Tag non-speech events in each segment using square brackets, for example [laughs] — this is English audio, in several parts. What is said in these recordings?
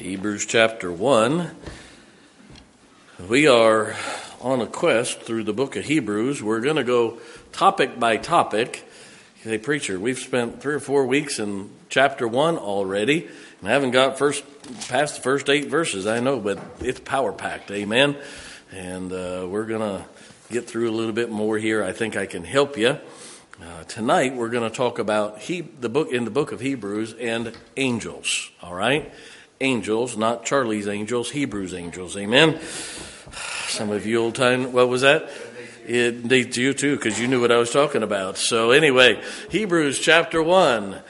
Hebrews chapter 1. We are on a quest through the book of Hebrews. We're going to go topic by topic. Hey, preacher, we've spent three or four weeks in chapter 1 already and haven't got first past the first eight verses, I know, but it's power packed. Amen. And uh, we're going to get through a little bit more here. I think I can help you. Uh, tonight we're going to talk about he, the book in the book of Hebrews and angels. All right, angels, not Charlie's angels, Hebrews angels. Amen. Some of you old time, what was that? It dates you too, because you knew what I was talking about. So anyway, Hebrews chapter one.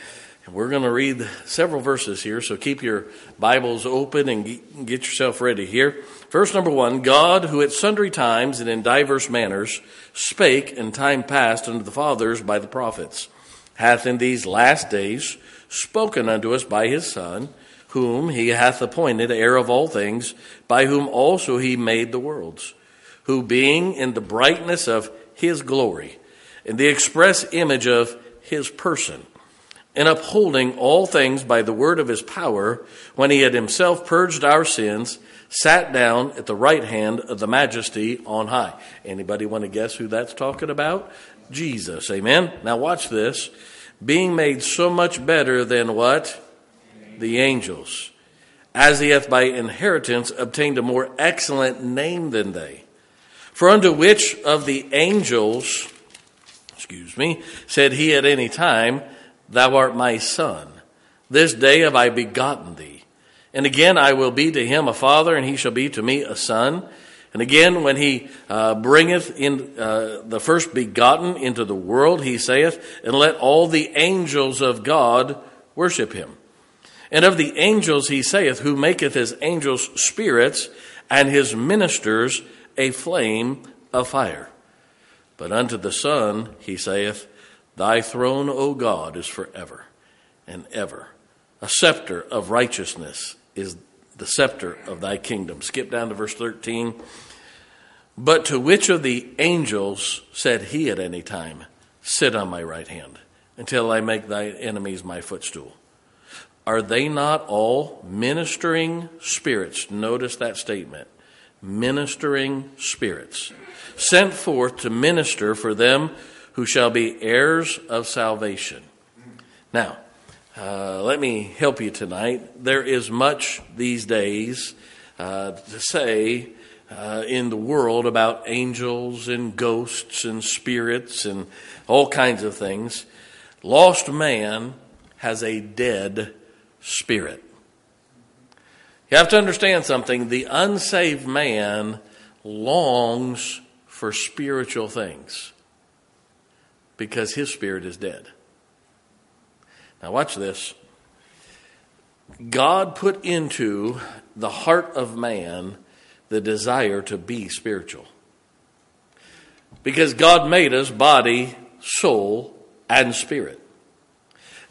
We're going to read several verses here, so keep your Bibles open and get yourself ready here. Verse number one God, who at sundry times and in diverse manners spake in time past unto the fathers by the prophets, hath in these last days spoken unto us by his Son, whom he hath appointed heir of all things, by whom also he made the worlds, who being in the brightness of his glory, in the express image of his person, and upholding all things by the word of his power, when he had himself purged our sins, sat down at the right hand of the majesty on high. Anybody want to guess who that's talking about? Jesus. Amen. Now watch this. Being made so much better than what? The angels. As he hath by inheritance obtained a more excellent name than they. For unto which of the angels, excuse me, said he at any time, Thou art my son. This day have I begotten thee. And again, I will be to him a father, and he shall be to me a son. And again, when he uh, bringeth in uh, the first begotten into the world, he saith, And let all the angels of God worship him. And of the angels he saith, Who maketh his angels spirits, and his ministers a flame of fire. But unto the Son he saith, Thy throne, O God, is forever and ever. A scepter of righteousness is the scepter of thy kingdom. Skip down to verse 13. But to which of the angels said he at any time, Sit on my right hand until I make thy enemies my footstool? Are they not all ministering spirits? Notice that statement. Ministering spirits. Sent forth to minister for them who shall be heirs of salvation. Now, uh, let me help you tonight. There is much these days uh, to say uh, in the world about angels and ghosts and spirits and all kinds of things. Lost man has a dead spirit. You have to understand something. The unsaved man longs for spiritual things because his spirit is dead. Now, watch this. God put into the heart of man the desire to be spiritual. Because God made us body, soul, and spirit.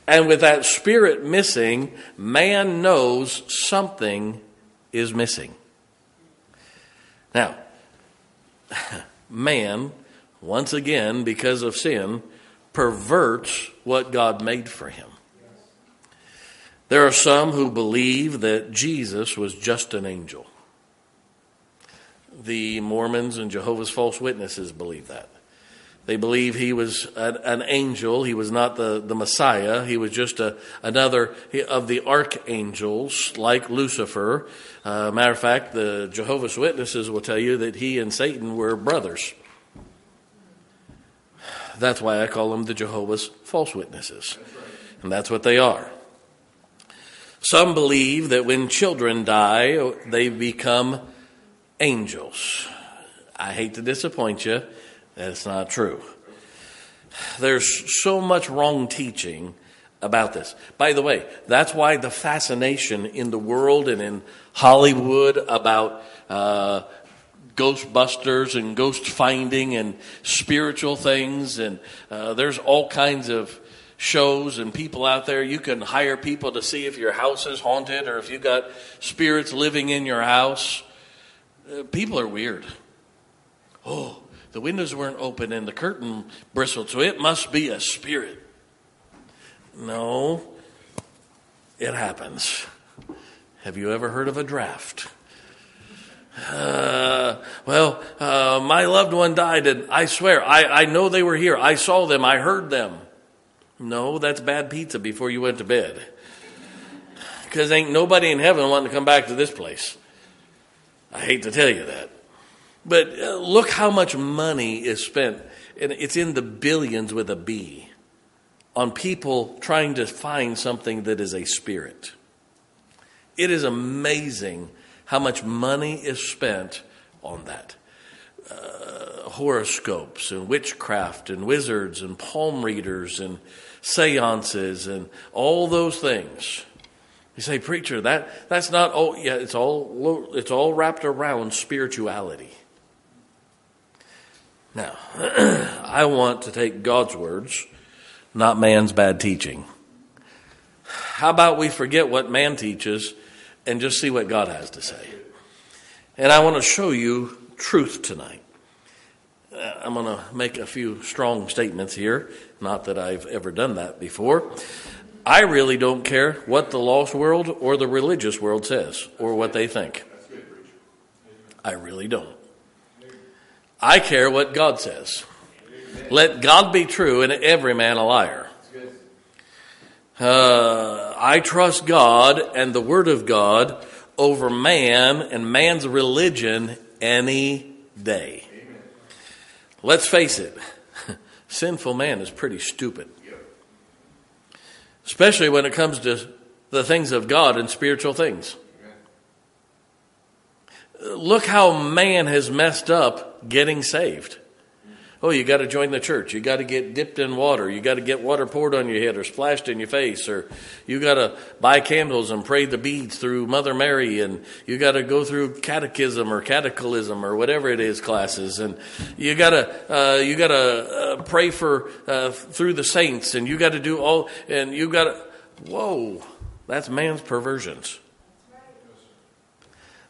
And with that spirit missing, man knows something is missing. Now, [laughs] man once again, because of sin, perverts what God made for him. There are some who believe that Jesus was just an angel. The Mormons and Jehovah's False Witnesses believe that. They believe he was an, an angel. He was not the, the Messiah. He was just a, another of the archangels, like Lucifer. Uh, matter of fact, the Jehovah's Witnesses will tell you that he and Satan were brothers. That's why I call them the Jehovah's false witnesses. And that's what they are. Some believe that when children die, they become angels. I hate to disappoint you, that's not true. There's so much wrong teaching about this. By the way, that's why the fascination in the world and in Hollywood about uh, Ghostbusters and ghost finding and spiritual things. And uh, there's all kinds of shows and people out there. You can hire people to see if your house is haunted or if you've got spirits living in your house. Uh, people are weird. Oh, the windows weren't open and the curtain bristled, so it must be a spirit. No, it happens. Have you ever heard of a draft? Uh, well, uh, my loved one died, and I swear, I, I know they were here. I saw them, I heard them. No, that's bad pizza before you went to bed. Because ain't nobody in heaven wanting to come back to this place. I hate to tell you that. But uh, look how much money is spent, and it's in the billions with a B, on people trying to find something that is a spirit. It is amazing how much money is spent on that. Uh, horoscopes and witchcraft and wizards and palm readers and seances and all those things. You say, preacher, that, that's not, oh, yeah, it's all, it's all wrapped around spirituality. Now, [clears throat] I want to take God's words, not man's bad teaching. How about we forget what man teaches and just see what God has to say? And I want to show you truth tonight. Uh, I'm going to make a few strong statements here. Not that I've ever done that before. I really don't care what the lost world or the religious world says or what they think. I really don't. I care what God says. Let God be true and every man a liar. Uh, I trust God and the Word of God over man and man's religion any day. Let's face it, [laughs] sinful man is pretty stupid. Especially when it comes to the things of God and spiritual things. Look how man has messed up getting saved. Oh, you got to join the church. You got to get dipped in water. You got to get water poured on your head or splashed in your face, or you got to buy candles and pray the beads through Mother Mary, and you got to go through catechism or catechalism or whatever it is classes, and you got to uh, you got to uh, pray for uh, through the saints, and you got to do all, and you got to. Whoa, that's man's perversions.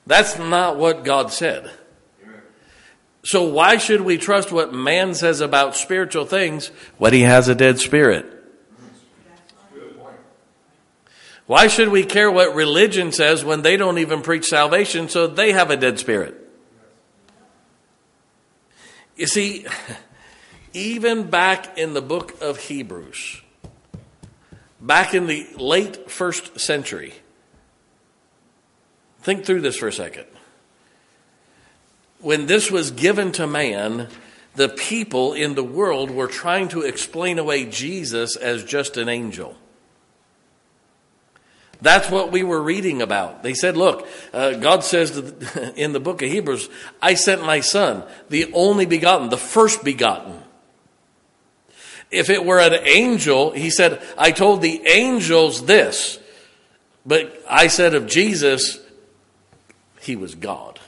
That's not what God said. So why should we trust what man says about spiritual things when he has a dead spirit? Why should we care what religion says when they don't even preach salvation so they have a dead spirit? You see, [laughs] even back in the book of Hebrews, back in the late first century, think through this for a second when this was given to man, the people in the world were trying to explain away Jesus as just an angel. That's what we were reading about. They said, look, uh, God says [laughs] in the book of Hebrews, I sent my son, the only begotten, the first begotten. If it were an angel, he said, I told the angels this, but I said of Jesus, he was God.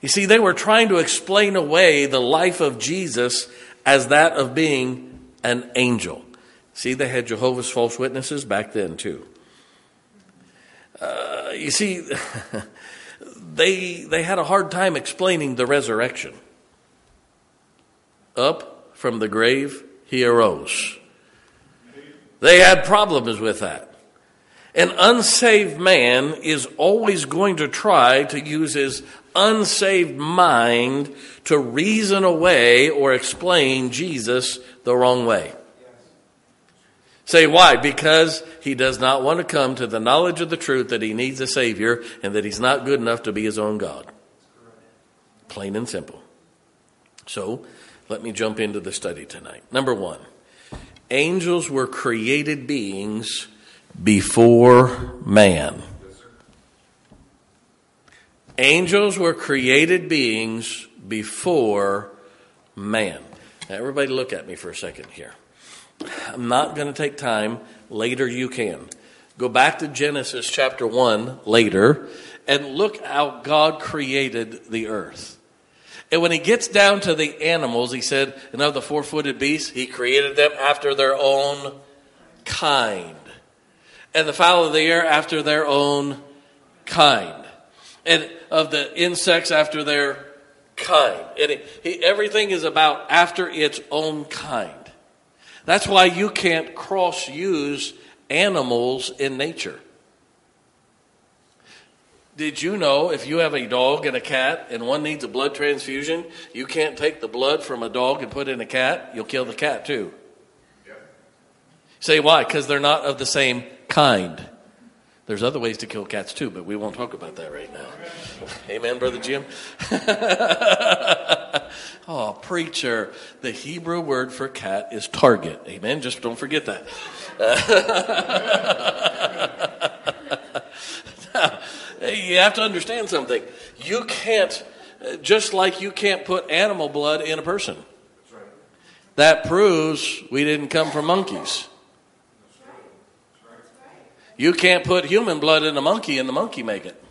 You see, they were trying to explain away the life of Jesus as that of being an angel. See, they had Jehovah's false witnesses back then, too. Uh, you see, [laughs] they, they had a hard time explaining the resurrection. Up from the grave, he arose. They had problems with that. An unsaved man is always going to try to use his unsaved mind to reason away or explain Jesus the wrong way. Say why? Because he does not want to come to the knowledge of the truth that he needs a Savior and that he's not good enough to be his own God. Plain and simple. So, let me jump into the study tonight. Number one, angels were created beings before man. Angels were created beings before man. Now, everybody, look at me for a second here. I'm not going to take time. Later, you can. Go back to Genesis chapter 1 later and look how God created the earth. And when he gets down to the animals, he said, and of the four footed beasts, he created them after their own kind. And the fowl of the air after their own kind and of the insects after their kind. And it, he, everything is about after its own kind. That's why you can't cross use animals in nature. Did you know if you have a dog and a cat and one needs a blood transfusion, you can't take the blood from a dog and put it in a cat? You'll kill the cat too. Yep. Say why? Because they're not of the same kind. There's other ways to kill cats too, but we won't talk about that right now. [laughs] Amen, Brother Jim? [laughs] oh, preacher. The Hebrew word for cat is target. Amen. Just don't forget that. [laughs] now, you have to understand something. You can't, just like you can't put animal blood in a person. That proves we didn't come from monkeys. You can't put human blood in a monkey and the monkey make it.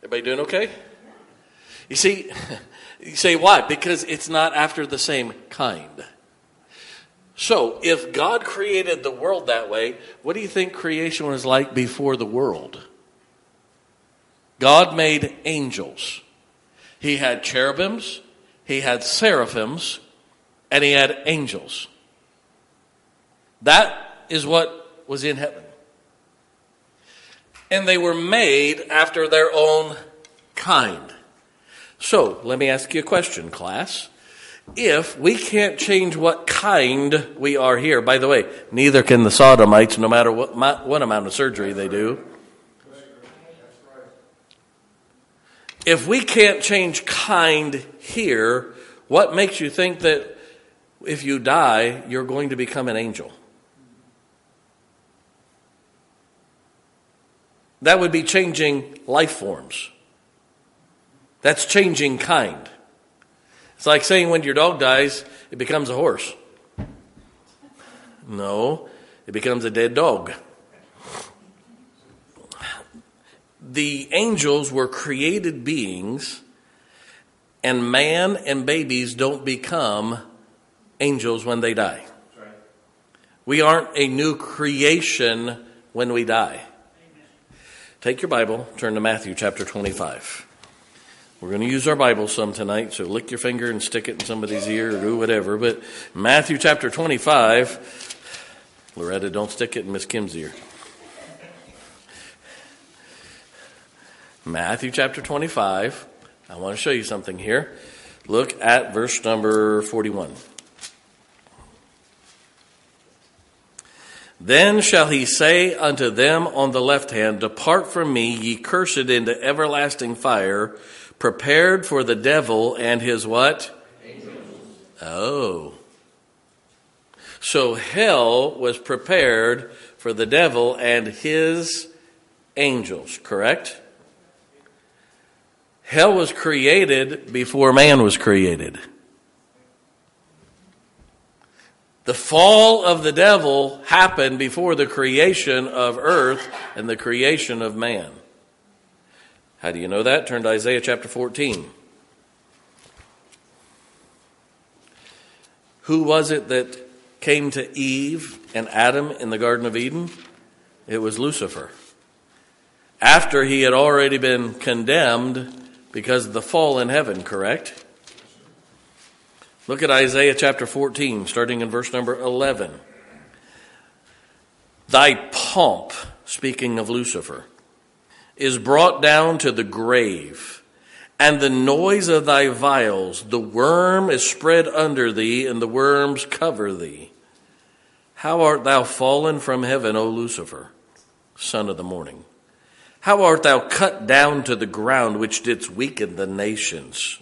Everybody doing okay? You see, [laughs] you say why? Because it's not after the same kind. So, if God created the world that way, what do you think creation was like before the world? God made angels. He had cherubims, he had seraphims, and he had angels. That is what was in heaven. And they were made after their own kind. So, let me ask you a question, class if we can't change what kind we are here, by the way, neither can the sodomites, no matter what, what amount of surgery they do. If we can't change kind here, what makes you think that if you die, you're going to become an angel? That would be changing life forms. That's changing kind. It's like saying when your dog dies, it becomes a horse. No, it becomes a dead dog. The angels were created beings, and man and babies don't become angels when they die. We aren't a new creation when we die. Take your Bible, turn to Matthew chapter 25. We're going to use our Bible some tonight, so lick your finger and stick it in somebody's ear or do whatever. But Matthew chapter 25, Loretta, don't stick it in Miss Kim's ear. Matthew chapter 25. I want to show you something here. Look at verse number 41. Then shall he say unto them on the left hand, Depart from me, ye cursed, into everlasting fire prepared for the devil and his what? Angels. Oh. So hell was prepared for the devil and his angels, correct? Hell was created before man was created. The fall of the devil happened before the creation of earth and the creation of man. How do you know that? Turn to Isaiah chapter 14. Who was it that came to Eve and Adam in the Garden of Eden? It was Lucifer. After he had already been condemned because of the fall in heaven, correct? Look at Isaiah chapter 14, starting in verse number 11. Thy pomp, speaking of Lucifer, is brought down to the grave, and the noise of thy viols, the worm is spread under thee, and the worms cover thee. How art thou fallen from heaven, O Lucifer, son of the morning? How art thou cut down to the ground, which didst weaken the nations?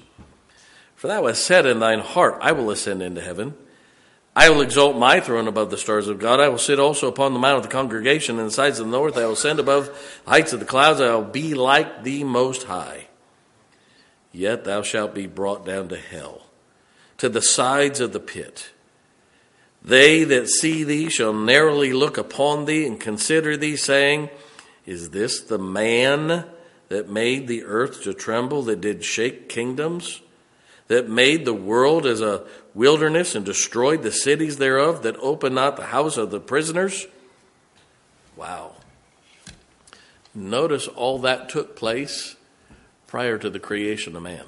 For thou hast said in thine heart, I will ascend into heaven. I will exalt my throne above the stars of God. I will sit also upon the mount of the congregation in the sides of the north. I will ascend above the heights of the clouds. I will be like the most high. Yet thou shalt be brought down to hell, to the sides of the pit. They that see thee shall narrowly look upon thee and consider thee, saying, Is this the man that made the earth to tremble, that did shake kingdoms? That made the world as a wilderness and destroyed the cities thereof, that opened not the house of the prisoners. Wow. Notice all that took place prior to the creation of man.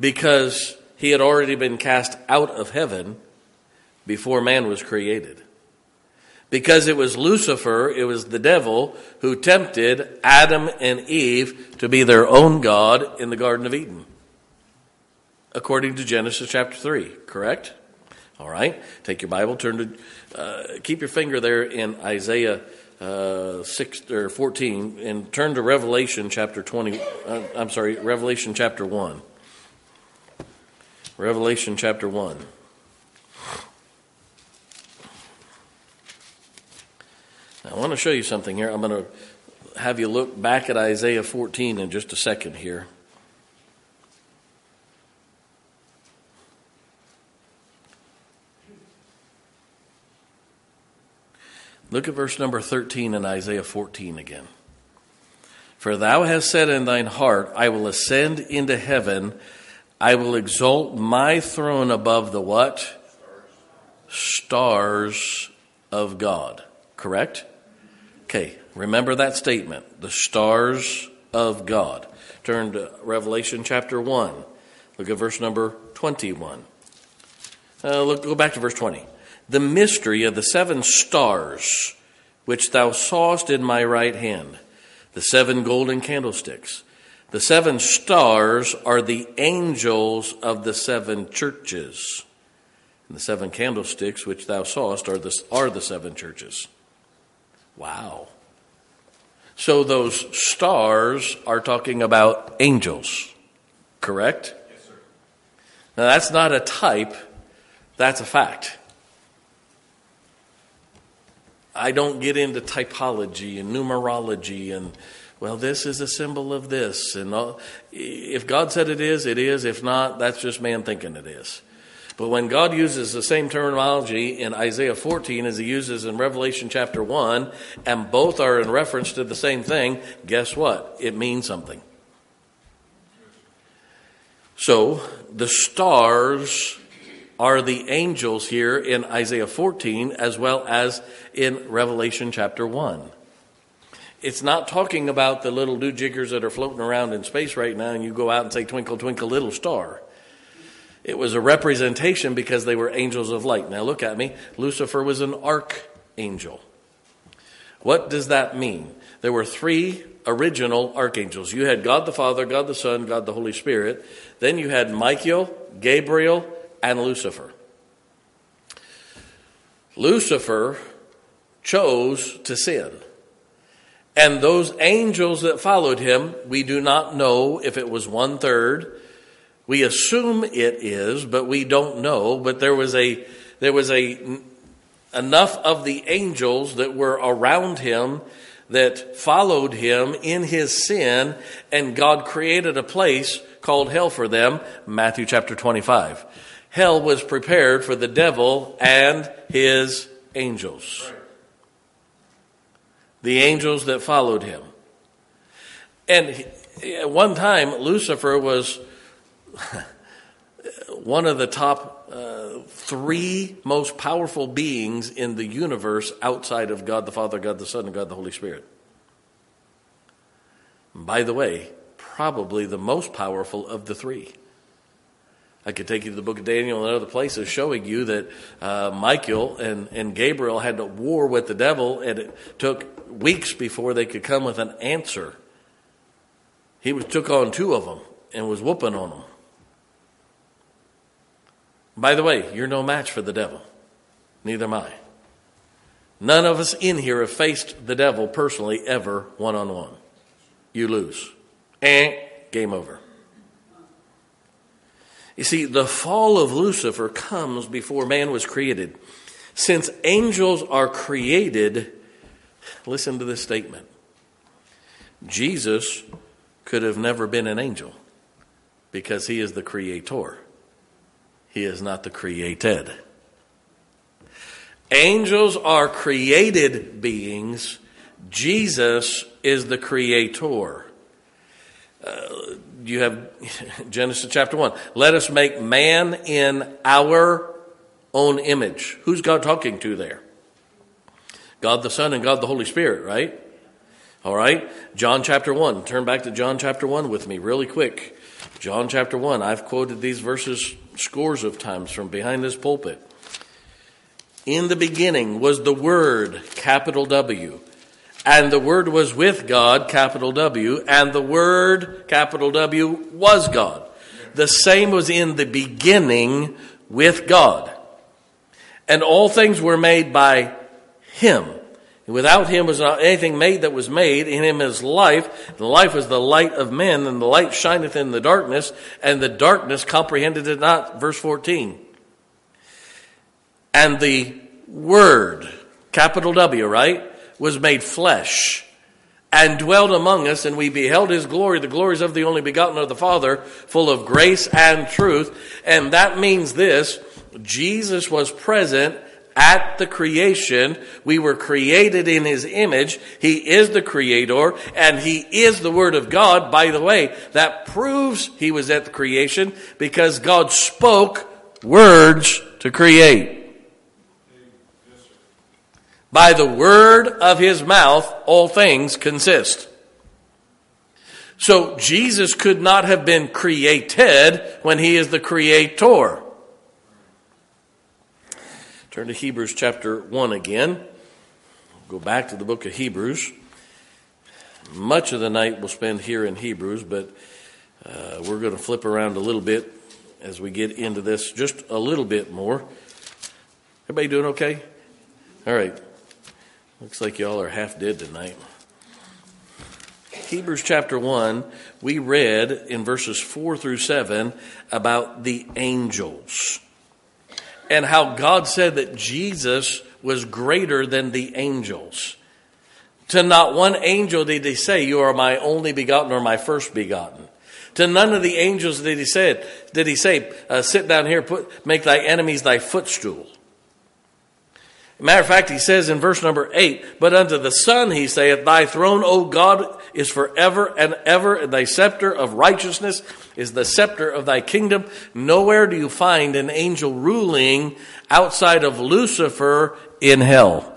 Because he had already been cast out of heaven before man was created. Because it was Lucifer, it was the devil who tempted Adam and Eve to be their own God in the Garden of Eden. According to Genesis chapter 3, correct? All right. Take your Bible, turn to, uh, keep your finger there in Isaiah uh, 6 or 14 and turn to Revelation chapter 20. Uh, I'm sorry, Revelation chapter 1. Revelation chapter 1. Now, I want to show you something here. I'm going to have you look back at Isaiah 14 in just a second here. Look at verse number 13 in Isaiah 14 again. For thou hast said in thine heart, I will ascend into heaven, I will exalt my throne above the what? Stars of God. Correct? Okay, remember that statement. The stars of God. Turn to Revelation chapter 1. Look at verse number 21. Uh, look, go back to verse 20 the mystery of the seven stars which thou sawest in my right hand, the seven golden candlesticks. The seven stars are the angels of the seven churches. And the seven candlesticks which thou sawest are the, are the seven churches. Wow. So those stars are talking about angels, correct? Yes, sir. Now that's not a type, that's a fact. I don't get into typology and numerology and well, this is a symbol of this. And all. if God said it is, it is. If not, that's just man thinking it is. But when God uses the same terminology in Isaiah 14 as he uses in Revelation chapter 1, and both are in reference to the same thing, guess what? It means something. So, the stars are the angels here in Isaiah 14 as well as in Revelation chapter 1. It's not talking about the little do jiggers that are floating around in space right now and you go out and say, Twinkle, twinkle, little star. It was a representation because they were angels of light. Now look at me. Lucifer was an archangel. What does that mean? There were three original archangels. You had God the Father, God the Son, God the Holy Spirit. Then you had Michael, Gabriel, and Lucifer. Lucifer chose to sin. And those angels that followed him, we do not know if it was one third. We assume it is, but we don't know. But there was a, there was a, enough of the angels that were around him that followed him in his sin, and God created a place called hell for them, Matthew chapter 25 hell was prepared for the devil and his angels. The angels that followed him. And at one time, Lucifer was [laughs] one of the top uh, three most powerful beings in the universe outside of God the Father, God the Son, and God the Holy Spirit. By the way, probably the most powerful of the three. I could take you to the book of Daniel and other places showing you that uh, Michael and, and Gabriel had a war with the devil, and it took weeks before they could come with an answer. He was, took on two of them and was whooping on them. By the way, you're no match for the devil. Neither am I. None of us in here have faced the devil personally ever one on one. You lose. And game over. You see, the fall of Lucifer comes before man was created. Since angels are created, listen to this statement Jesus could have never been an angel because he is the creator, he is not the created. Angels are created beings, Jesus is the creator. Uh, you have [laughs] Genesis chapter 1. Let us make man in our own image. Who's God talking to there? God the Son and God the Holy Spirit, right? All right. John chapter 1. Turn back to John chapter 1 with me really quick. John chapter 1. I've quoted these verses scores of times from behind this pulpit. In the beginning was the Word, capital W. And the Word was with God, capital W. And the Word, capital W, was God. The same was in the beginning with God. And all things were made by Him. Without him was not anything made that was made. In him is life. And life is the light of men, and the light shineth in the darkness, and the darkness comprehended it not. Verse 14. And the Word, capital W, right, was made flesh and dwelt among us, and we beheld his glory, the glories of the only begotten of the Father, full of grace and truth. And that means this Jesus was present at the creation. We were created in his image. He is the creator and he is the word of God. By the way, that proves he was at the creation because God spoke words to create. By the word of his mouth, all things consist. So Jesus could not have been created when he is the creator. Turn to Hebrews chapter 1 again. Go back to the book of Hebrews. Much of the night we'll spend here in Hebrews, but uh, we're going to flip around a little bit as we get into this just a little bit more. Everybody doing okay? All right. Looks like y'all are half dead tonight. Hebrews chapter 1, we read in verses 4 through 7 about the angels and how God said that Jesus was greater than the angels. To not one angel did he say, You are my only begotten or my first begotten. To none of the angels did he say, did he say, uh, Sit down here, put, make thy enemies thy footstool. Matter of fact, he says in verse number eight, But unto the Son he saith, Thy throne, O God, is forever and ever, and thy scepter of righteousness is the scepter of thy kingdom. Nowhere do you find an angel ruling outside of Lucifer in hell.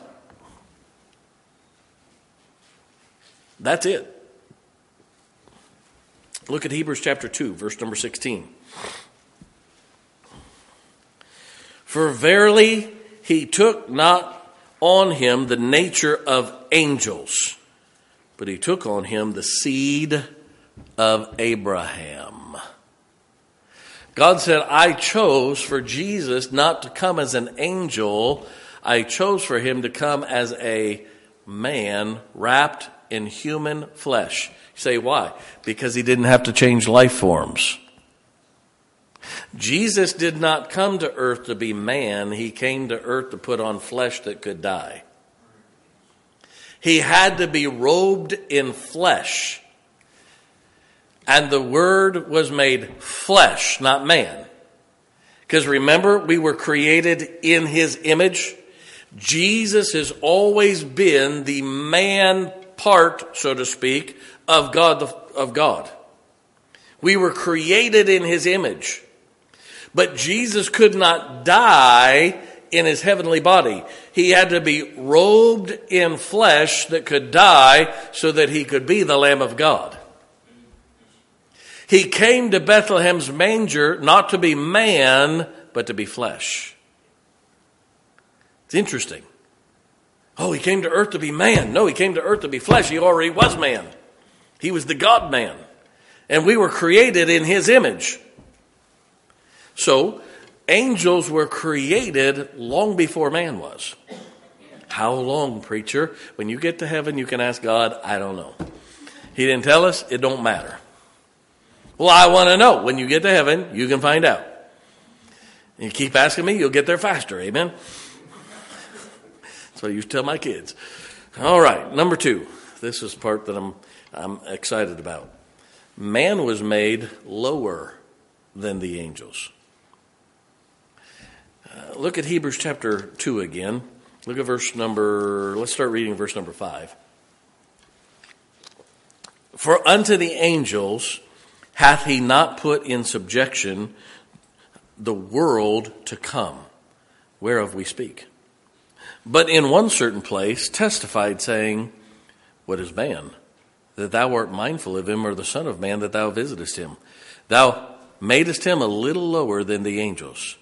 That's it. Look at Hebrews chapter 2, verse number 16. For verily he took not on him the nature of angels, but he took on him the seed of Abraham. God said, I chose for Jesus not to come as an angel. I chose for him to come as a man wrapped in human flesh. You say, why? Because he didn't have to change life forms. Jesus did not come to earth to be man, he came to earth to put on flesh that could die. He had to be robed in flesh and the Word was made flesh, not man. Because remember, we were created in His image. Jesus has always been the man part, so to speak, of God, of God. We were created in His image. But Jesus could not die in his heavenly body. He had to be robed in flesh that could die so that he could be the Lamb of God. He came to Bethlehem's manger not to be man, but to be flesh. It's interesting. Oh, he came to earth to be man. No, he came to earth to be flesh. He already was man. He was the God man. And we were created in his image. So, angels were created long before man was. How long, preacher? When you get to heaven, you can ask God, I don't know. He didn't tell us, it don't matter. Well, I want to know. When you get to heaven, you can find out. You keep asking me, you'll get there faster. Amen. That's what I used to tell my kids. All right, number two. This is part that I'm I'm excited about. Man was made lower than the angels. Uh, look at Hebrews chapter 2 again. Look at verse number, let's start reading verse number 5. For unto the angels hath he not put in subjection the world to come, whereof we speak? But in one certain place testified, saying, What is man? That thou art mindful of him, or the Son of Man, that thou visitest him. Thou madest him a little lower than the angels.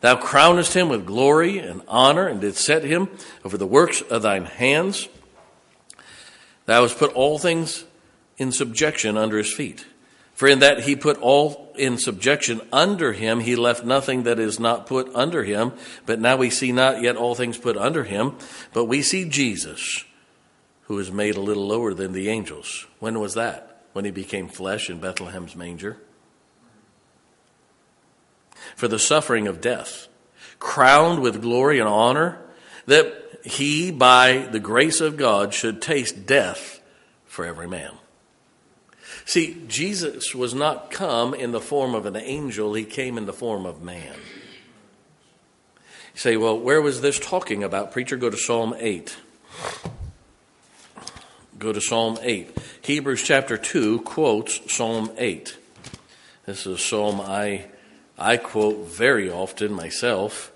Thou crownest him with glory and honor, and didst set him over the works of thine hands. Thou hast put all things in subjection under his feet. For in that he put all in subjection under him, he left nothing that is not put under him. But now we see not yet all things put under him, but we see Jesus, who is made a little lower than the angels. When was that? When he became flesh in Bethlehem's manger for the suffering of death, crowned with glory and honor, that he, by the grace of God, should taste death for every man. See, Jesus was not come in the form of an angel, he came in the form of man. You say, well, where was this talking about? Preacher, go to Psalm 8. Go to Psalm 8. Hebrews chapter 2 quotes Psalm 8. This is a psalm I I quote very often myself.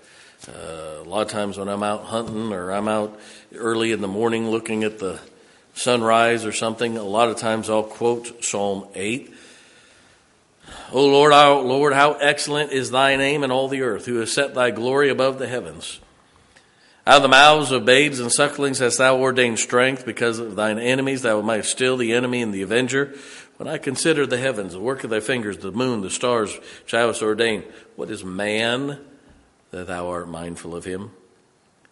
Uh, a lot of times when I'm out hunting or I'm out early in the morning looking at the sunrise or something, a lot of times I'll quote Psalm 8. O Lord, our Lord, how excellent is thy name in all the earth, who has set thy glory above the heavens. Out of the mouths of babes and sucklings hast thou ordained strength because of thine enemies, thou mightest still the enemy and the avenger. When I consider the heavens, the work of thy fingers, the moon, the stars which thou hast ordained, what is man that thou art mindful of him?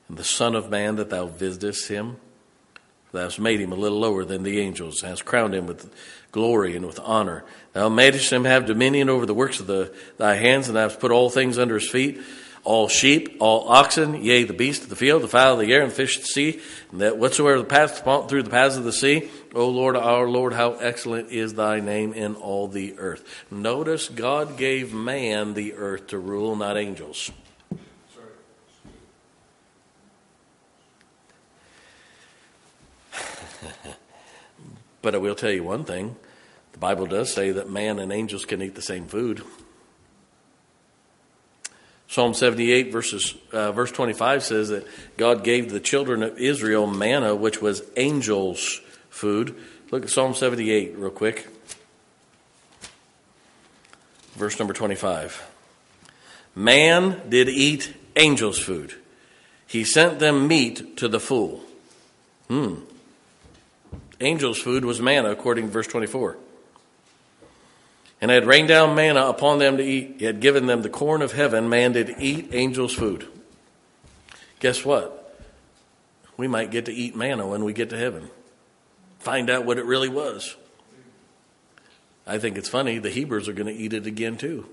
And the Son of Man that thou visitest him? Thou hast made him a little lower than the angels, and hast crowned him with glory and with honor. Thou madest him have dominion over the works of the, thy hands, and thou hast put all things under his feet all sheep, all oxen, yea, the beast of the field, the fowl of the air, and the fish of the sea, and that whatsoever the path through the paths of the sea. O Lord, our Lord, how excellent is thy name in all the earth. Notice God gave man the earth to rule, not angels. [laughs] but I will tell you one thing. The Bible does say that man and angels can eat the same food. Psalm 78, verses, uh, verse 25 says that God gave the children of Israel manna, which was angels' food. Look at Psalm 78 real quick. Verse number 25. Man did eat angels' food. He sent them meat to the full. Hmm. Angels' food was manna, according to verse 24 and had rained down manna upon them to eat. He had given them the corn of heaven. Man did eat angels' food. Guess what? We might get to eat manna when we get to heaven. Find out what it really was. I think it's funny. The Hebrews are going to eat it again, too.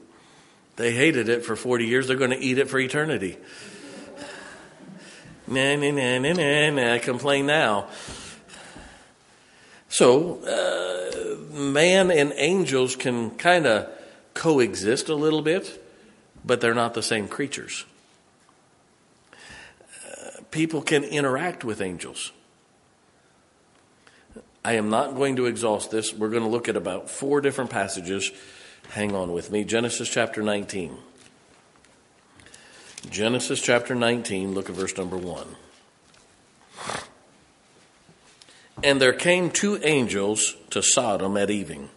They hated it for 40 years. They're going to eat it for eternity. [laughs] Nah, nah, nah, nah, nah, nah. Complain now. So, uh, man and angels can kind of coexist a little bit, but they're not the same creatures. Uh, people can interact with angels. I am not going to exhaust this. We're going to look at about four different passages. Hang on with me. Genesis chapter 19. Genesis chapter 19, look at verse number 1. And there came two angels to Sodom at evening.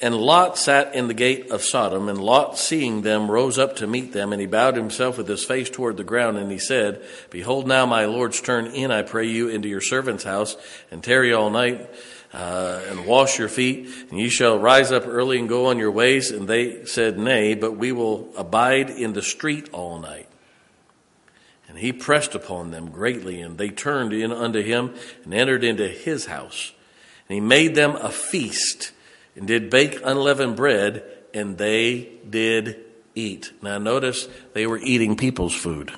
And Lot sat in the gate of Sodom, and Lot, seeing them, rose up to meet them, and he bowed himself with his face toward the ground, and he said, Behold, now my lords, turn in, I pray you, into your servant's house, and tarry all night, uh, and wash your feet, and ye shall rise up early and go on your ways. And they said, Nay, but we will abide in the street all night. And he pressed upon them greatly, and they turned in unto him and entered into his house. And he made them a feast and did bake unleavened bread, and they did eat. Now notice they were eating people's food.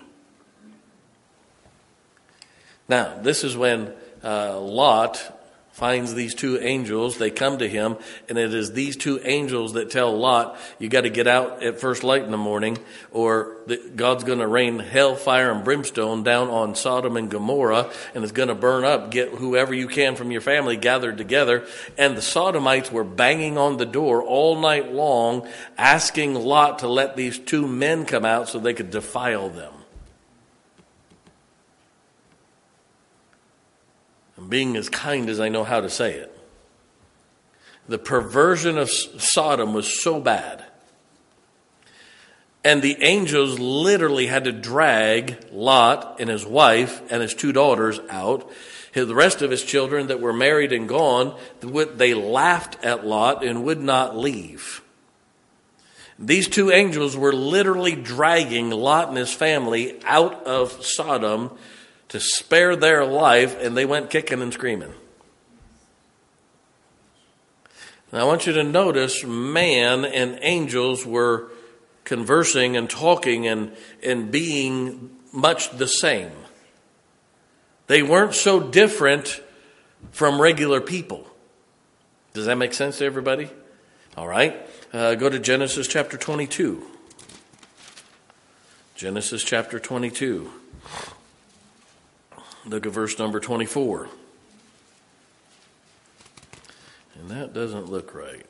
Now, this is when uh, Lot finds these two angels. They come to him, and it is these two angels that tell Lot, you got to get out at first light in the morning, or God's going to rain hell, fire, and brimstone down on Sodom and Gomorrah, and it's going to burn up. Get whoever you can from your family gathered together. And the Sodomites were banging on the door all night long, asking Lot to let these two men come out so they could defile them. Being as kind as I know how to say it. The perversion of Sodom was so bad And the angels literally had to drag Lot and his wife and his two daughters out. The rest of his children that were married and gone, they laughed at Lot and would not leave. These two angels were literally dragging Lot and his family out of Sodom to spare their life, and they went kicking and screaming. Now, I want you to notice man and angels were conversing and talking and, and being much the same. They weren't so different from regular people. Does that make sense to everybody? All right. Uh, go to Genesis chapter 22. Genesis chapter 22. Look at verse number 24. And that doesn't look right.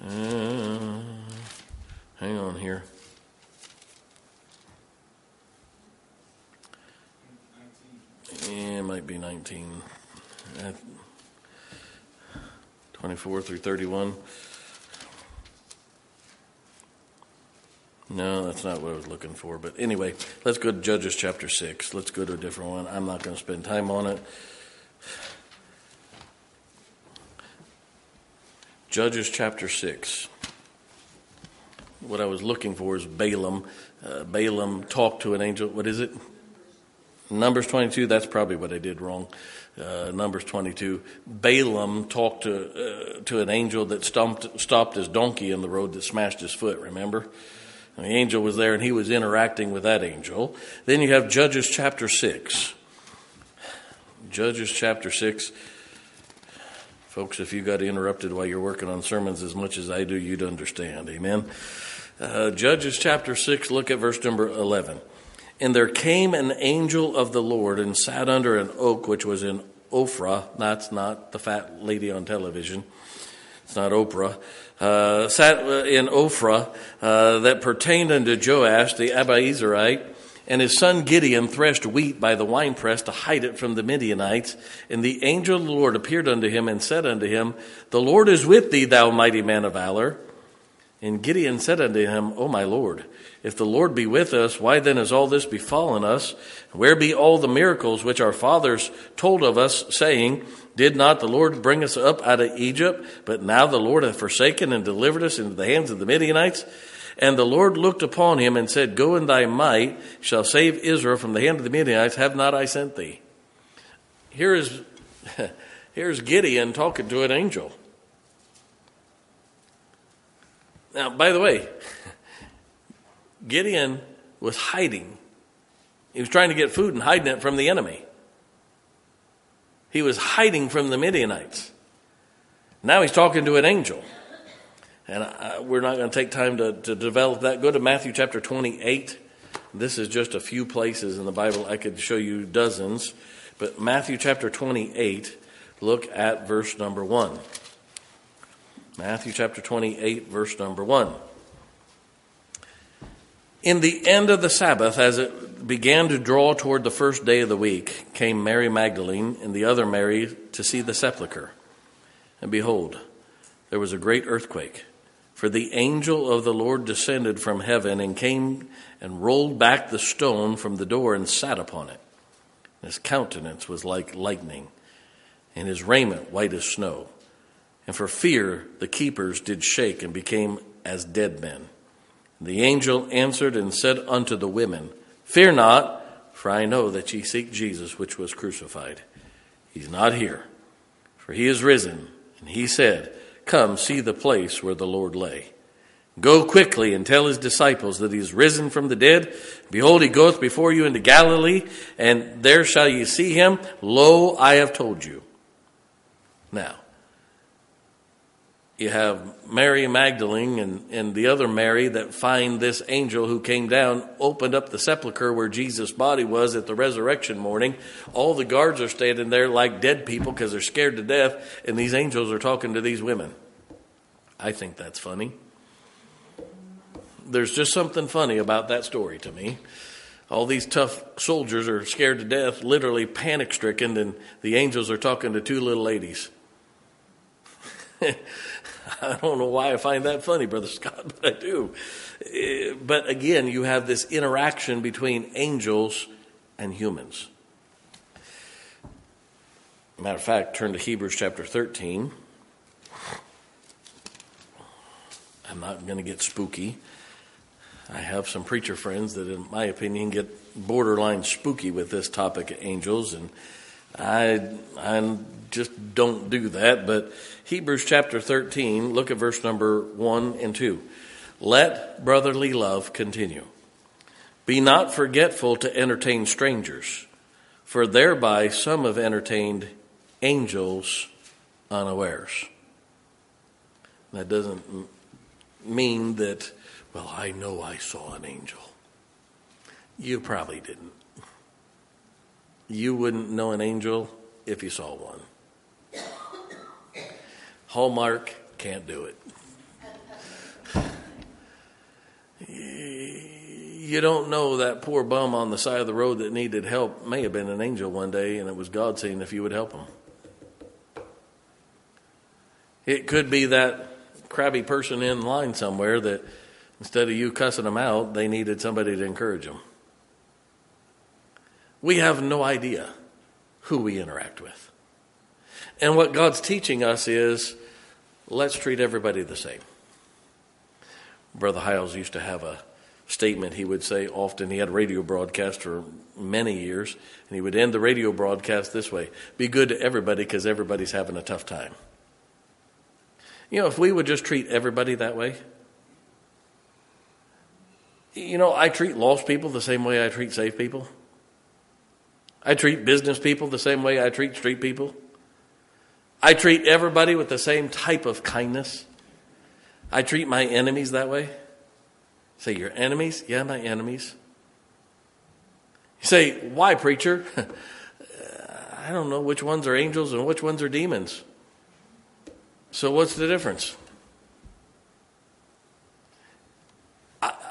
Uh, hang on here. Yeah, it might be 19. 24 through 31. No, that's not what I was looking for. But anyway, let's go to Judges chapter 6. Let's go to a different one. I'm not going to spend time on it. Judges chapter 6. What I was looking for is Balaam. Uh, Balaam talked to an angel. What is it? Numbers 22. That's probably what I did wrong uh, Numbers 22, Balaam talked to, uh, to an angel that stumped, stopped his donkey in the road that smashed his foot, remember? The angel was there and he was interacting with that angel. Then you have Judges chapter 6. Judges chapter 6. Folks, if you got interrupted while you're working on sermons as much as I do, you'd understand. Amen. Uh, Judges chapter 6, look at verse number 11. And there came an angel of the Lord and sat under an oak which was in Ophrah. That's not the fat lady on television. It's not Oprah. Uh, sat in Ophrah uh, that pertained unto Joash the Abiezrite. And his son Gideon threshed wheat by the winepress to hide it from the Midianites. And the angel of the Lord appeared unto him and said unto him, The Lord is with thee, thou mighty man of valor. And Gideon said unto him, O my Lord, if the Lord be with us, why then has all this befallen us? Where be all the miracles which our fathers told of us, saying, Did not the Lord bring us up out of Egypt? But now the Lord hath forsaken and delivered us into the hands of the Midianites. And the Lord looked upon him and said, Go in thy might, shall save Israel from the hand of the Midianites. Have not I sent thee? Here is, [laughs] here's Gideon talking to an angel. Now, by the way, [laughs] Gideon was hiding. He was trying to get food and hiding it from the enemy. He was hiding from the Midianites. Now he's talking to an angel. And I, we're not going to take time to, to develop that. Go to Matthew chapter 28. This is just a few places in the Bible. I could show you dozens. But Matthew chapter 28, look at verse number 1. Matthew chapter 28, verse number 1. In the end of the Sabbath, as it began to draw toward the first day of the week, came Mary Magdalene and the other Mary to see the sepulchre. And behold, there was a great earthquake, for the angel of the Lord descended from heaven and came and rolled back the stone from the door and sat upon it. His countenance was like lightning, and his raiment white as snow. And for fear, the keepers did shake and became as dead men. The angel answered and said unto the women, Fear not, for I know that ye seek Jesus, which was crucified. He's not here, for he is risen. And he said, Come, see the place where the Lord lay. Go quickly and tell his disciples that he is risen from the dead. Behold, he goeth before you into Galilee, and there shall ye see him. Lo, I have told you. Now, you have Mary Magdalene and, and the other Mary that find this angel who came down, opened up the sepulchre where Jesus' body was at the resurrection morning. All the guards are standing there like dead people because they're scared to death, and these angels are talking to these women. I think that's funny. There's just something funny about that story to me. All these tough soldiers are scared to death, literally panic stricken, and the angels are talking to two little ladies. [laughs] [laughs] I don't know why I find that funny, Brother Scott, [laughs] but I do. Eh, but again, you have this interaction between angels and humans. Matter of fact, turn to Hebrews chapter 13. I'm not going to get spooky. I have some preacher friends that, in my opinion, get borderline spooky with this topic of angels, and I, I just don't do that. But Hebrews chapter 13, look at verse number 1 and 2. Let brotherly love continue. Be not forgetful to entertain strangers, for thereby some have entertained angels unawares. That doesn't mean that, well, I know I saw an angel. You probably didn't. You wouldn't know an angel if you saw one. Hallmark can't do it. You don't know that poor bum on the side of the road that needed help may have been an angel one day, and it was God saying if you would help him. It could be that crabby person in line somewhere that instead of you cussing them out, they needed somebody to encourage them. We have no idea who we interact with. And what God's teaching us is let's treat everybody the same. Brother Hiles used to have a statement he would say often. He had a radio broadcast for many years, and he would end the radio broadcast this way Be good to everybody because everybody's having a tough time. You know, if we would just treat everybody that way, you know, I treat lost people the same way I treat saved people. I treat business people the same way I treat street people. I treat everybody with the same type of kindness. I treat my enemies that way. Say, your enemies? Yeah, my enemies. You say, why, preacher? [laughs] Uh, I don't know which ones are angels and which ones are demons. So, what's the difference?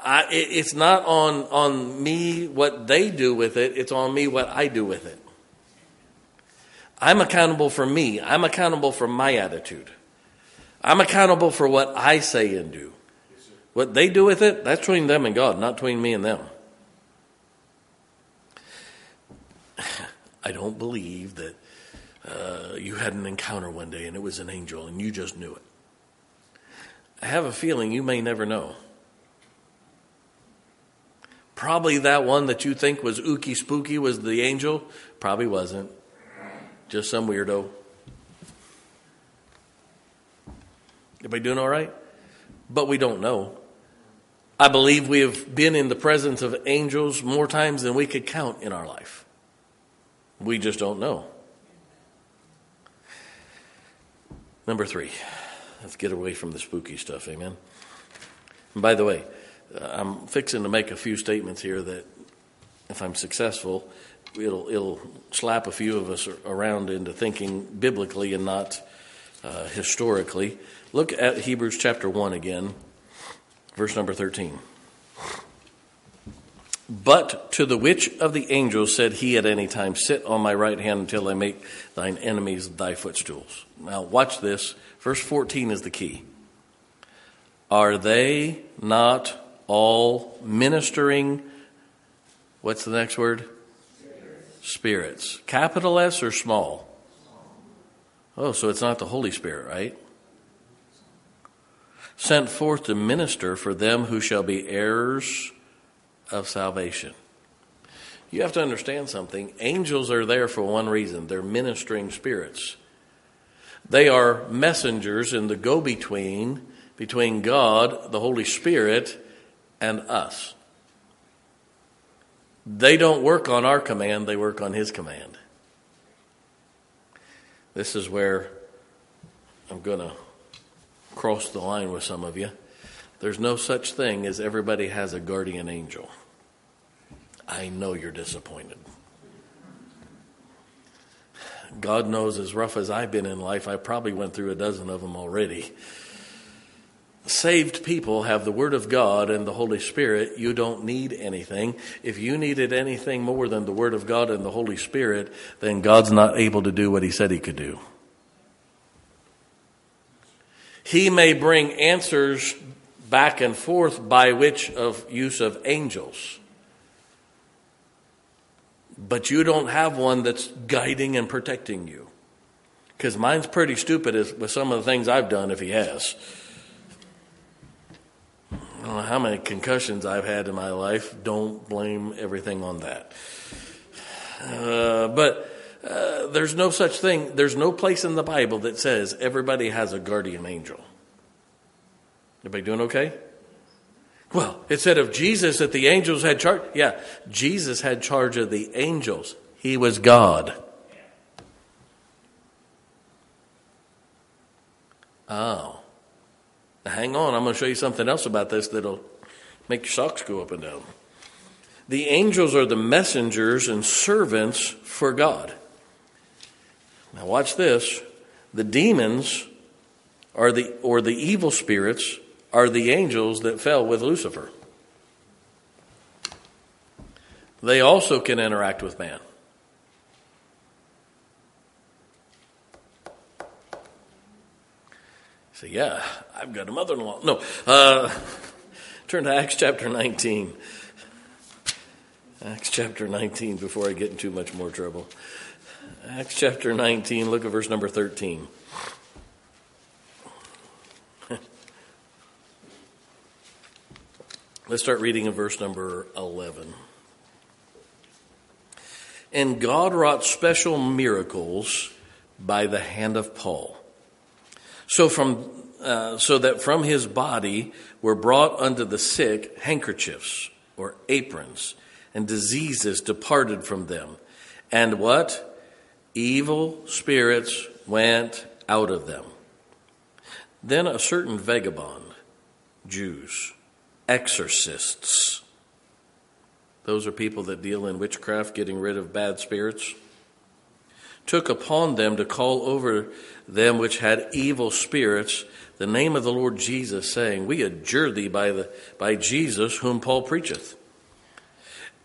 I, it's not on, on me what they do with it, it's on me what I do with it. I'm accountable for me, I'm accountable for my attitude. I'm accountable for what I say and do. What they do with it, that's between them and God, not between me and them. [sighs] I don't believe that uh, you had an encounter one day and it was an angel and you just knew it. I have a feeling you may never know. Probably that one that you think was ooky spooky was the angel. Probably wasn't. Just some weirdo. Everybody doing all right? But we don't know. I believe we have been in the presence of angels more times than we could count in our life. We just don't know. Number three, let's get away from the spooky stuff, amen. And by the way, I'm fixing to make a few statements here that, if I'm successful, it'll it'll slap a few of us around into thinking biblically and not uh, historically. Look at Hebrews chapter one again, verse number thirteen. But to the which of the angels said he at any time, Sit on my right hand until I make thine enemies thy footstools? Now, watch this. Verse 14 is the key. Are they not all ministering, what's the next word? Spirits. Spirits. Capital S or small? Oh, so it's not the Holy Spirit, right? Sent forth to minister for them who shall be heirs of salvation. You have to understand something. Angels are there for one reason they're ministering spirits. They are messengers in the go between between God, the Holy Spirit, and us. They don't work on our command, they work on His command. This is where I'm going to cross the line with some of you. There's no such thing as everybody has a guardian angel. I know you're disappointed. God knows as rough as I've been in life, I probably went through a dozen of them already saved people have the Word of God and the Holy Spirit, you don't need anything. If you needed anything more than the Word of God and the Holy Spirit, then God's not able to do what He said He could do. He may bring answers back and forth by which of use of angels. But you don't have one that's guiding and protecting you. Because mine's pretty stupid with some of the things I've done if he has. I don't know how many concussions I've had in my life. Don't blame everything on that. Uh, but uh, there's no such thing, there's no place in the Bible that says everybody has a guardian angel. Everybody doing okay? Well, it said of Jesus that the angels had charge. Yeah, Jesus had charge of the angels. He was God. Oh. Hang on, I'm going to show you something else about this that'll make your socks go up and down. The angels are the messengers and servants for God. Now watch this. The demons are the or the evil spirits are the angels that fell with Lucifer. They also can interact with man. So yeah, I've got a mother-in-law. No, uh, turn to Acts chapter 19. Acts chapter 19 before I get in too much more trouble. Acts chapter 19, look at verse number 13. [laughs] Let's start reading in verse number 11. And God wrought special miracles by the hand of Paul so from uh, so that from his body were brought unto the sick handkerchiefs or aprons, and diseases departed from them, and what evil spirits went out of them. Then a certain vagabond, Jews, exorcists. Those are people that deal in witchcraft, getting rid of bad spirits took upon them to call over them which had evil spirits the name of the Lord Jesus, saying, We adjure thee by, the, by Jesus whom Paul preacheth.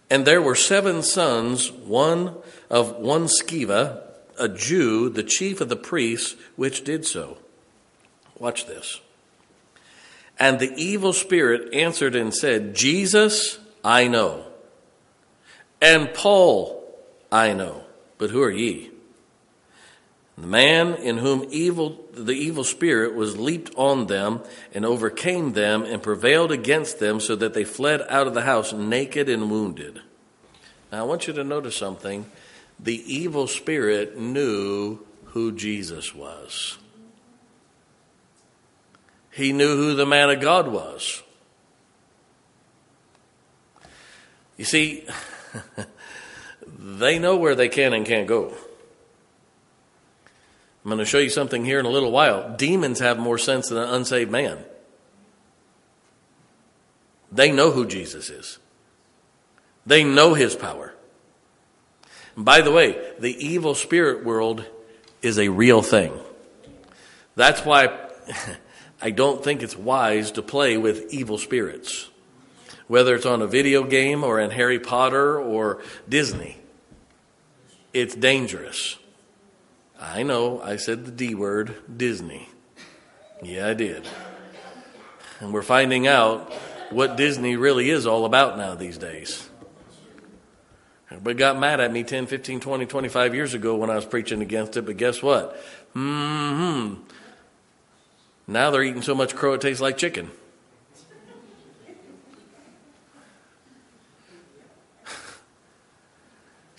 And there were seven sons, one of one Sceva, a Jew, the chief of the priests, which did so. Watch this. And the evil spirit answered and said, Jesus, I know. And Paul, I know. But who are ye? The man in whom evil, the evil spirit was leaped on them and overcame them and prevailed against them so that they fled out of the house naked and wounded. Now I want you to notice something. The evil spirit knew who Jesus was. He knew who the man of God was. You see, [laughs] they know where they can and can't go. I'm going to show you something here in a little while. Demons have more sense than an unsaved man. They know who Jesus is. They know his power. And by the way, the evil spirit world is a real thing. That's why [laughs] I don't think it's wise to play with evil spirits, whether it's on a video game or in Harry Potter or Disney. It's dangerous. I know, I said the D word, Disney. Yeah, I did. And we're finding out what Disney really is all about now these days. Everybody got mad at me 10, 15, 20, 25 years ago when I was preaching against it, but guess what? Hmm. Now they're eating so much crow it tastes like chicken.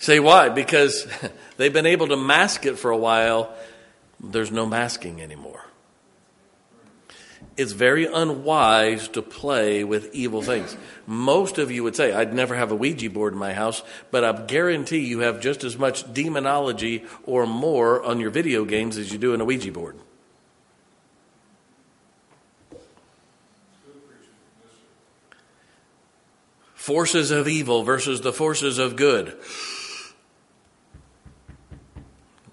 Say why? Because [laughs] they've been able to mask it for a while. There's no masking anymore. It's very unwise to play with evil things. Most of you would say, I'd never have a Ouija board in my house, but I guarantee you have just as much demonology or more on your video games as you do in a Ouija board. Forces of evil versus the forces of good.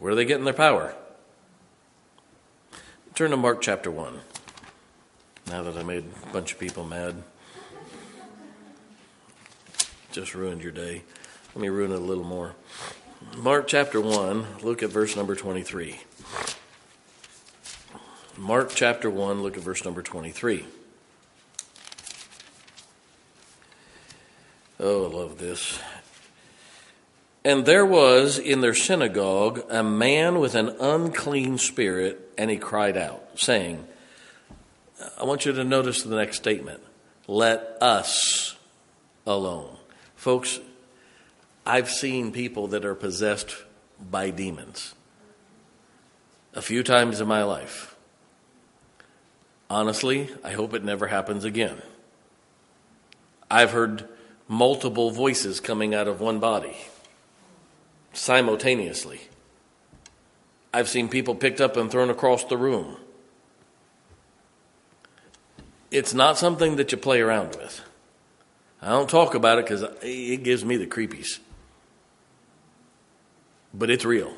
Where are they getting their power? Turn to Mark chapter 1. Now that I made a bunch of people mad, just ruined your day. Let me ruin it a little more. Mark chapter 1, look at verse number 23. Mark chapter 1, look at verse number 23. Oh, I love this. And there was in their synagogue a man with an unclean spirit, and he cried out, saying, I want you to notice the next statement let us alone. Folks, I've seen people that are possessed by demons a few times in my life. Honestly, I hope it never happens again. I've heard multiple voices coming out of one body simultaneously. I've seen people picked up and thrown across the room. It's not something that you play around with. I don't talk about it because it gives me the creepies. But it's real.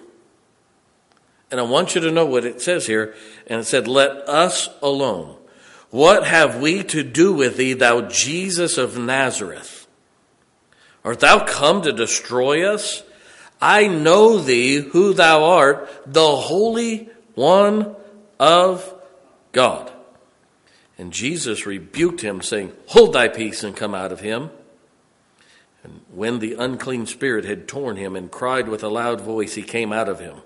And I want you to know what it says here. And it said, Let us alone. What have we to do with thee, thou Jesus of Nazareth? Art thou come to destroy us? I know thee who thou art, the Holy One of God. And Jesus rebuked him, saying, Hold thy peace and come out of him. And when the unclean spirit had torn him and cried with a loud voice, he came out of him.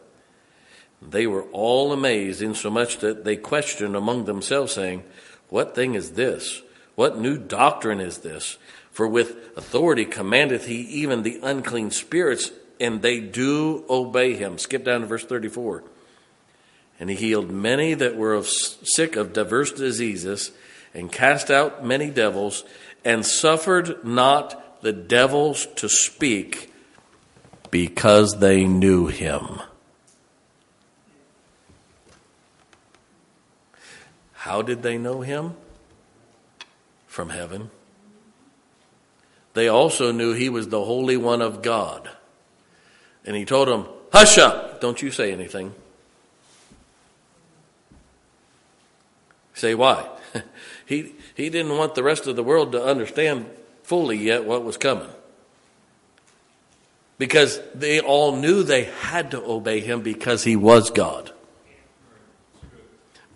They were all amazed, insomuch that they questioned among themselves, saying, What thing is this? What new doctrine is this? For with authority commandeth he even the unclean spirits, and they do obey him. Skip down to verse 34. And he healed many that were of sick of diverse diseases, and cast out many devils, and suffered not the devils to speak, because they knew him. How did they know him? From heaven. They also knew he was the Holy One of God. And he told them, Hush up, don't you say anything. Say why? [laughs] he, he didn't want the rest of the world to understand fully yet what was coming. Because they all knew they had to obey him because he was God.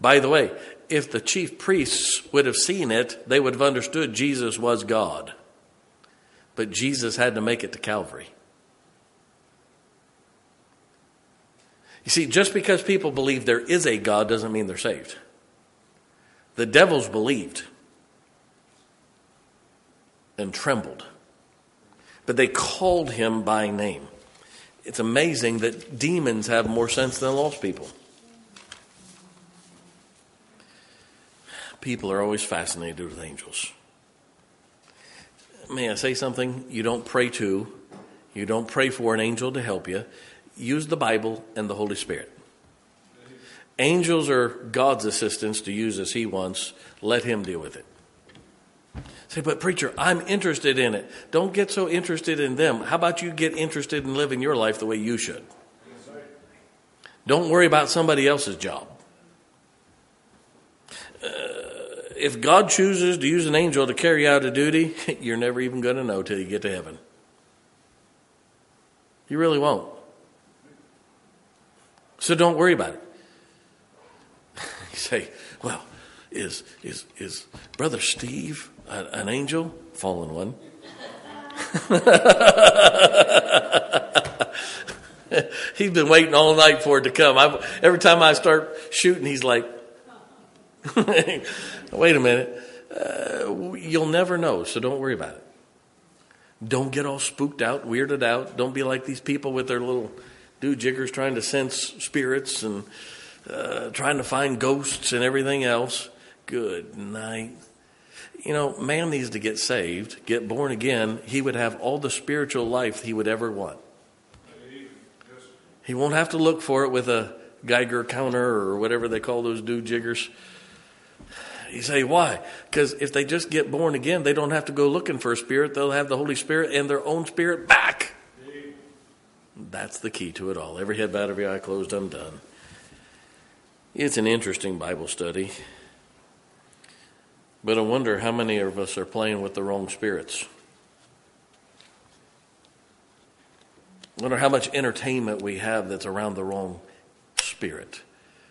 By the way, if the chief priests would have seen it, they would have understood Jesus was God. But Jesus had to make it to Calvary. You see, just because people believe there is a God doesn't mean they're saved. The devils believed and trembled, but they called him by name. It's amazing that demons have more sense than lost people. People are always fascinated with angels. May I say something? You don't pray to, you don't pray for an angel to help you. Use the Bible and the Holy Spirit. Angels are God's assistants to use as He wants. Let Him deal with it. Say, but preacher, I'm interested in it. Don't get so interested in them. How about you get interested in living your life the way you should? Don't worry about somebody else's job. Uh, if God chooses to use an angel to carry out a duty, [laughs] you're never even going to know till you get to heaven. You really won't. So don't worry about it. [laughs] You say, well, is, is, is Brother Steve an angel? Fallen one. [laughs] he's been waiting all night for it to come. I, every time I start shooting, he's like, [laughs] wait a minute. Uh, you'll never know, so don't worry about it. Don't get all spooked out, weirded out. Don't be like these people with their little do jiggers trying to sense spirits and uh, trying to find ghosts and everything else. Good night. You know, man needs to get saved, get born again. He would have all the spiritual life he would ever want. He won't have to look for it with a Geiger counter or whatever they call those do jiggers. You say, why? Because if they just get born again, they don't have to go looking for a spirit. They'll have the Holy Spirit and their own spirit back. That's the key to it all. Every head bowed, every eye closed, I'm done. It's an interesting Bible study. But I wonder how many of us are playing with the wrong spirits. I wonder how much entertainment we have that's around the wrong spirit.